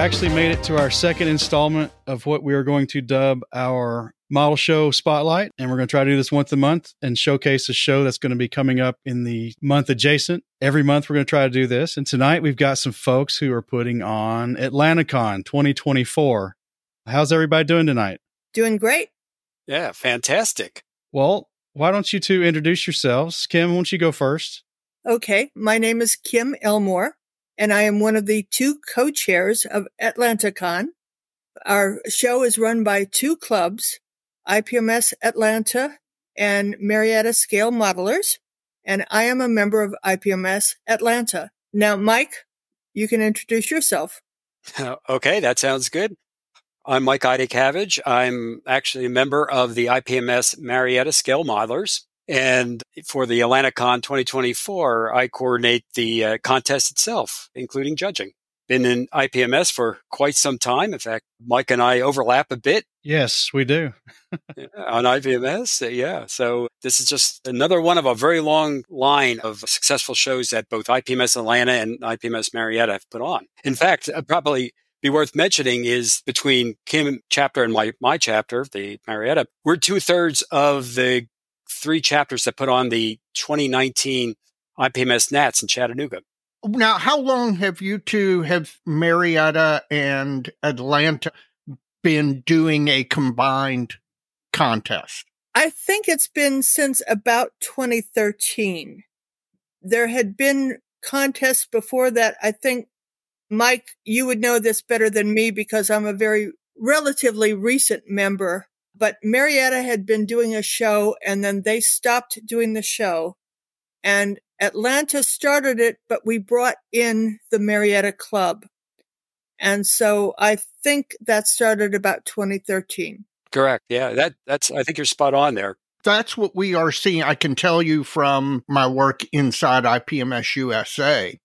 Dave, we've actually made it to our second installment of what we are going to dub our model show spotlight. And we're going to try to do this once a month and showcase a show that's going to be coming up in the month adjacent. Every month, we're going to try to do this. And tonight, we've got some folks who are putting on AtlantaCon 2024. How's everybody doing tonight? Doing great. Yeah, fantastic. Well, why don't you two introduce yourselves? Kim, why don't you go first? Okay, my name is Kim Elmore, and I am one of the two co-chairs of AtlantaCon. Our show is run by two clubs, IPMS Atlanta and Marietta Scale Modelers, and I am a member of IPMS Atlanta. Now, Mike, you can introduce yourself. okay, that sounds good. I'm Mike Idacavage. I'm actually a member of the IPMS Marietta Scale Modelers. And for the AtlantaCon 2024, I coordinate the uh, contest itself, including judging. Been in IPMS for quite some time. In fact, Mike and I overlap a bit. Yes, we do. on IPMS. Uh, yeah. So this is just another one of a very long line of successful shows that both IPMS Atlanta and IPMS Marietta have put on. In fact, uh, probably be worth mentioning is between Kim chapter and my, my chapter, the Marietta, we're two thirds of the three chapters that put on the 2019 IPMS Nats in Chattanooga. Now, how long have you two have Marietta and Atlanta been doing a combined contest? I think it's been since about 2013. There had been contests before that. I think, Mike, you would know this better than me because I'm a very relatively recent member but Marietta had been doing a show and then they stopped doing the show and Atlanta started it, but we brought in the Marietta Club. And so I think that started about 2013. Correct. Yeah, that that's I think you're spot on there. That's what we are seeing. I can tell you from my work inside IPMS USA.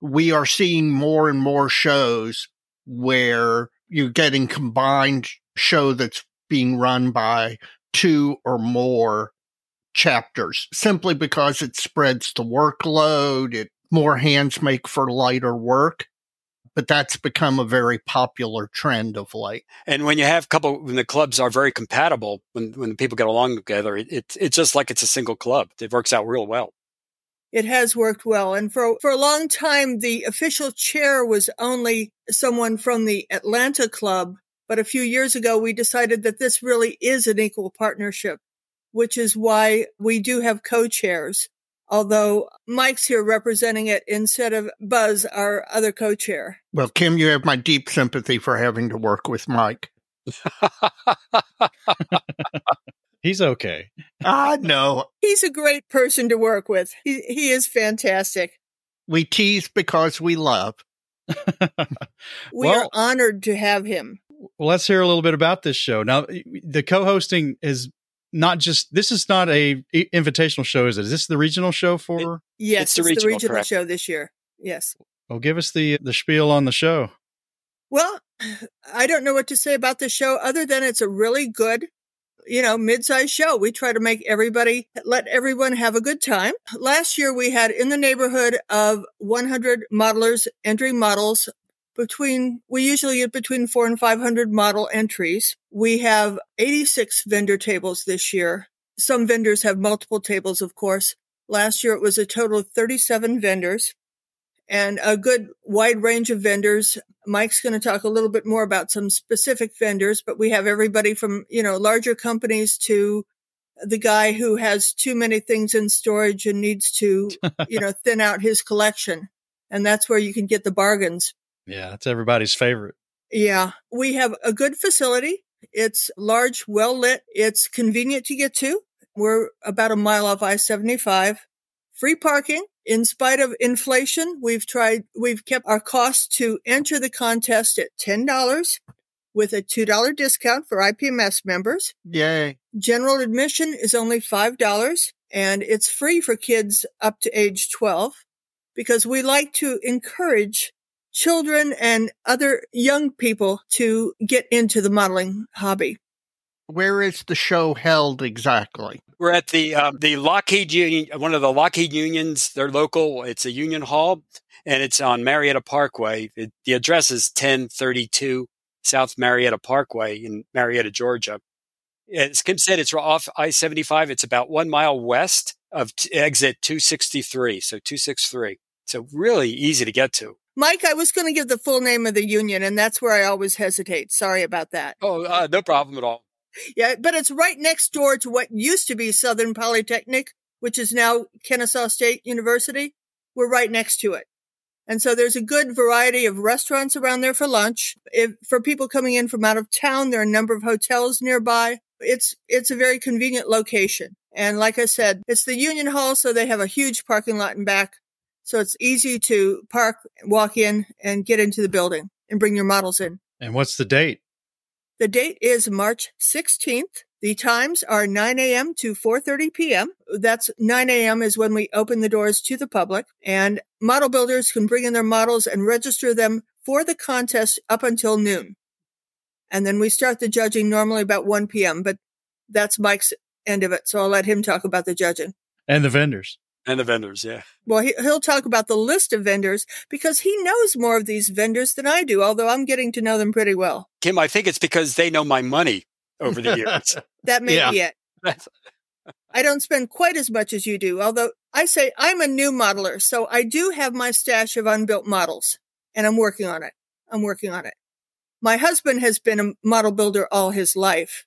We are seeing more and more shows where you're getting combined show that's being run by two or more chapters simply because it spreads the workload. It more hands make for lighter work. But that's become a very popular trend of late. And when you have a couple, when the clubs are very compatible, when when the people get along together, it, it it's just like it's a single club. It works out real well. It has worked well, and for for a long time, the official chair was only someone from the Atlanta club but a few years ago, we decided that this really is an equal partnership, which is why we do have co-chairs. Although Mike's here representing it instead of Buzz, our other co-chair. Well, Kim, you have my deep sympathy for having to work with Mike. He's okay. Ah, no. He's a great person to work with. He, he is fantastic. We tease because we love. we well, are honored to have him well, let's hear a little bit about this show. Now, the co-hosting is not just this is not a invitational show, is it? Is this the regional show for? It, yes, it's, the it's regional, the regional show this year. Yes. Well, give us the the spiel on the show. Well, I don't know what to say about the show other than it's a really good, you know, mid-sized show. We try to make everybody let everyone have a good time. Last year we had in the neighborhood of 100 modelers entering models between, we usually get between four and 500 model entries. We have 86 vendor tables this year. Some vendors have multiple tables, of course. Last year it was a total of 37 vendors and a good wide range of vendors. Mike's going to talk a little bit more about some specific vendors, but we have everybody from, you know, larger companies to the guy who has too many things in storage and needs to, you know, thin out his collection. And that's where you can get the bargains. Yeah, that's everybody's favorite. Yeah, we have a good facility. It's large, well lit. It's convenient to get to. We're about a mile off I 75. Free parking. In spite of inflation, we've tried, we've kept our cost to enter the contest at $10 with a $2 discount for IPMS members. Yay. General admission is only $5 and it's free for kids up to age 12 because we like to encourage children and other young people to get into the modeling hobby. Where is the show held exactly? We're at the um, the Lockheed Union, one of the Lockheed unions. They're local. It's a union hall, and it's on Marietta Parkway. It, the address is 1032 South Marietta Parkway in Marietta, Georgia. As Kim said, it's off I 75. It's about one mile west of t- exit 263. So 263. So really easy to get to. Mike, I was going to give the full name of the union, and that's where I always hesitate. Sorry about that. Oh, uh, no problem at all. Yeah, but it's right next door to what used to be Southern Polytechnic, which is now Kennesaw State University. We're right next to it. And so there's a good variety of restaurants around there for lunch. If, for people coming in from out of town, there are a number of hotels nearby. It's, it's a very convenient location. And like I said, it's the Union Hall, so they have a huge parking lot in back. So it's easy to park, walk in and get into the building and bring your models in. And what's the date? The date is March 16th. The times are 9 a.m. to 4.30 p.m. That's 9 a.m. is when we open the doors to the public and model builders can bring in their models and register them for the contest up until noon. And then we start the judging normally about 1 p.m., but that's Mike's end of it. So I'll let him talk about the judging. And the vendors. And the vendors, yeah. Well, he, will talk about the list of vendors because he knows more of these vendors than I do, although I'm getting to know them pretty well. Kim, I think it's because they know my money over the years. that may yeah. be it. I don't spend quite as much as you do, although I say I'm a new modeler, so I do have my stash of unbuilt models, and I'm working on it. I'm working on it. My husband has been a model builder all his life,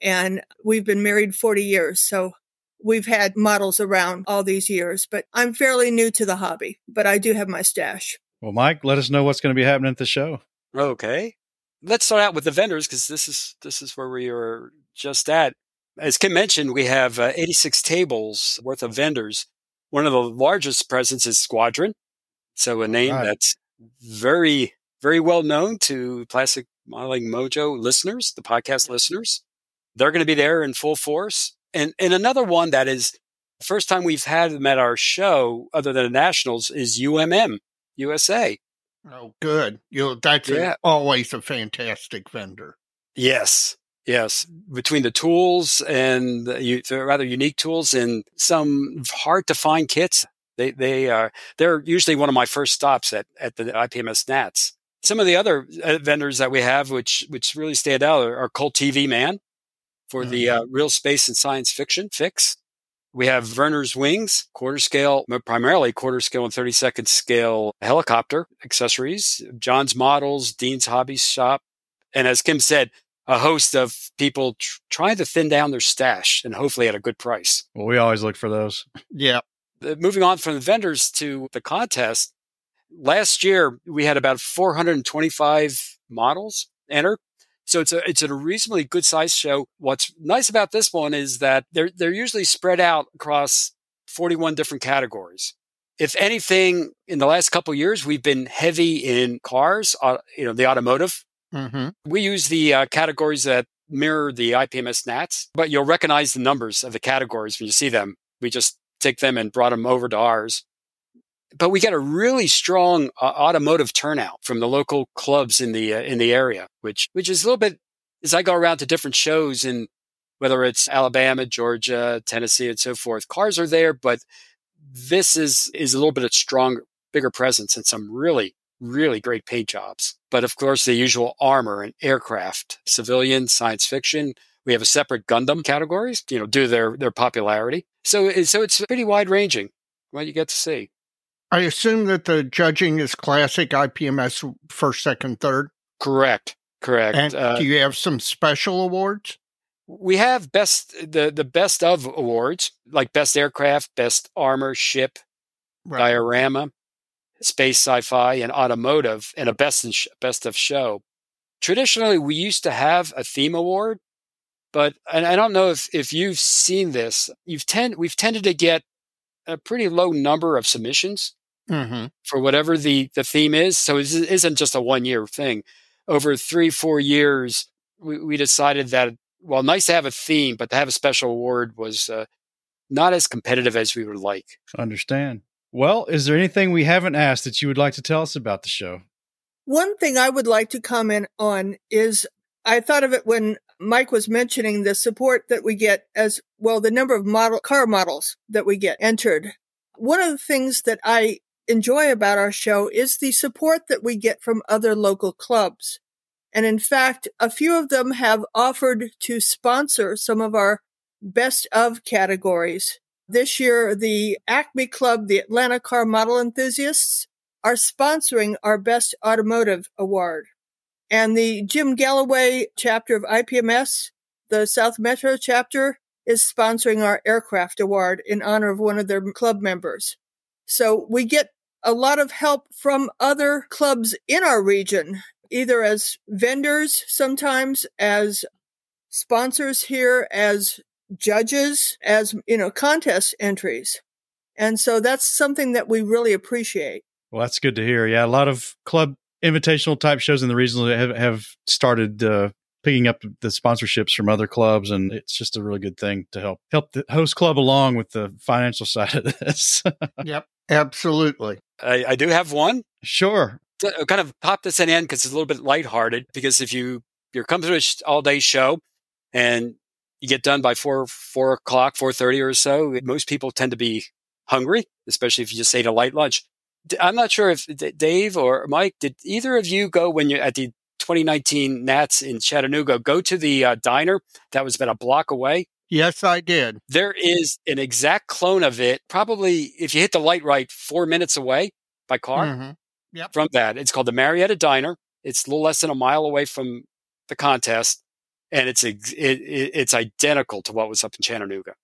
and we've been married 40 years, so we've had models around all these years, but I'm fairly new to the hobby, but I do have my stash. Well, Mike, let us know what's going to be happening at the show. Okay. Let's start out with the vendors because this is this is where we are just at. As Kim mentioned, we have uh, 86 tables worth of vendors. One of the largest presents is Squadron. So a name right. that's very, very well known to Plastic Modeling Mojo listeners, the podcast listeners. They're going to be there in full force. And and another one that is first time we've had them at our show, other than the Nationals, is UMM USA. Oh, good. You that's yeah. a, always a fantastic vendor. Yes, yes. Between the tools and the, the rather unique tools and some hard to find kits, they they are they're usually one of my first stops at at the IPMS Nats. Some of the other uh, vendors that we have, which which really stand out, are, are Cult TV Man for mm-hmm. the uh, real space and science fiction fix. We have Werner's Wings, quarter scale, primarily quarter scale and 30 second scale helicopter accessories, John's Models, Dean's Hobby Shop. And as Kim said, a host of people tr- trying to thin down their stash and hopefully at a good price. Well, we always look for those. Yeah. Uh, moving on from the vendors to the contest, last year we had about 425 models enter so it's a it's a reasonably good sized show. What's nice about this one is that they're they're usually spread out across 41 different categories. If anything, in the last couple years, we've been heavy in cars, uh, you know, the automotive. Mm-hmm. We use the uh, categories that mirror the IPMS NATS, but you'll recognize the numbers of the categories when you see them. We just take them and brought them over to ours but we get a really strong uh, automotive turnout from the local clubs in the uh, in the area, which which is a little bit as I go around to different shows in whether it's Alabama, Georgia, Tennessee, and so forth. Cars are there, but this is is a little bit of stronger, bigger presence and some really really great paint jobs. But of course, the usual armor and aircraft, civilian, science fiction. We have a separate Gundam categories, you know, due to their their popularity. So so it's pretty wide ranging. What you get to see. I assume that the judging is classic IPMS first, second, third. Correct. Correct. And uh, do you have some special awards? We have best the the best of awards like best aircraft, best armor, ship, right. diorama, space sci-fi, and automotive, and a best in sh- best of show. Traditionally, we used to have a theme award, but and I don't know if if you've seen this. You've tend we've tended to get a pretty low number of submissions mm-hmm. for whatever the, the theme is. So it isn't just a one year thing. Over three, four years, we, we, decided that, well, nice to have a theme, but to have a special award was uh, not as competitive as we would like. Understand. Well, is there anything we haven't asked that you would like to tell us about the show? One thing I would like to comment on is I thought of it when Mike was mentioning the support that we get as well, the number of model car models that we get entered. One of the things that I enjoy about our show is the support that we get from other local clubs. And in fact, a few of them have offered to sponsor some of our best of categories. This year, the Acme Club, the Atlanta Car Model Enthusiasts, are sponsoring our Best Automotive Award. And the Jim Galloway chapter of IPMS, the South Metro chapter, is sponsoring our Aircraft Award in honor of one of their club members. So we get a lot of help from other clubs in our region, either as vendors, sometimes as sponsors here, as judges, as, you know, contest entries. And so that's something that we really appreciate. Well, that's good to hear. Yeah, a lot of club invitational type shows in the region have, have started uh, picking up the sponsorships from other clubs, and it's just a really good thing to help help the host club along with the financial side of this. yep, absolutely. I, I, do have one. Sure. To uh, kind of pop this in because it's a little bit lighthearted. Because if you you're coming to an all day show and you get done by four four o'clock, four thirty or so, most people tend to be hungry, especially if you just ate a light lunch. I'm not sure if Dave or Mike, did either of you go when you're at the 2019 Nats in Chattanooga, go to the uh, diner that was about a block away? Yes, I did. There is an exact clone of it, probably if you hit the light right, four minutes away by car mm-hmm. yep. from that. It's called the Marietta Diner. It's a little less than a mile away from the contest, and it's it, it, it's identical to what was up in Chattanooga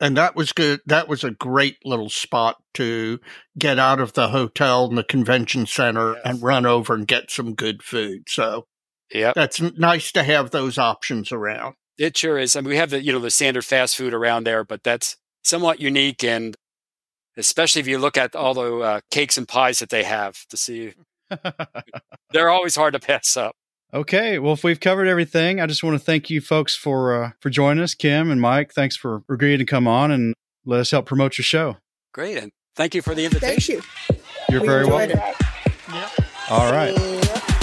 and that was good. That was a great little spot to get out of the hotel and the convention center yes. and run over and get some good food. So, yeah, that's nice to have those options around. It sure is. I mean, we have the you know the standard fast food around there, but that's somewhat unique, and especially if you look at all the uh, cakes and pies that they have to see, they're always hard to pass up. Okay, well, if we've covered everything, I just want to thank you folks for uh, for joining us, Kim and Mike. Thanks for agreeing to come on and let us help promote your show. Great, and thank you for the invitation. Thank you. You're we very welcome. Yep. All right.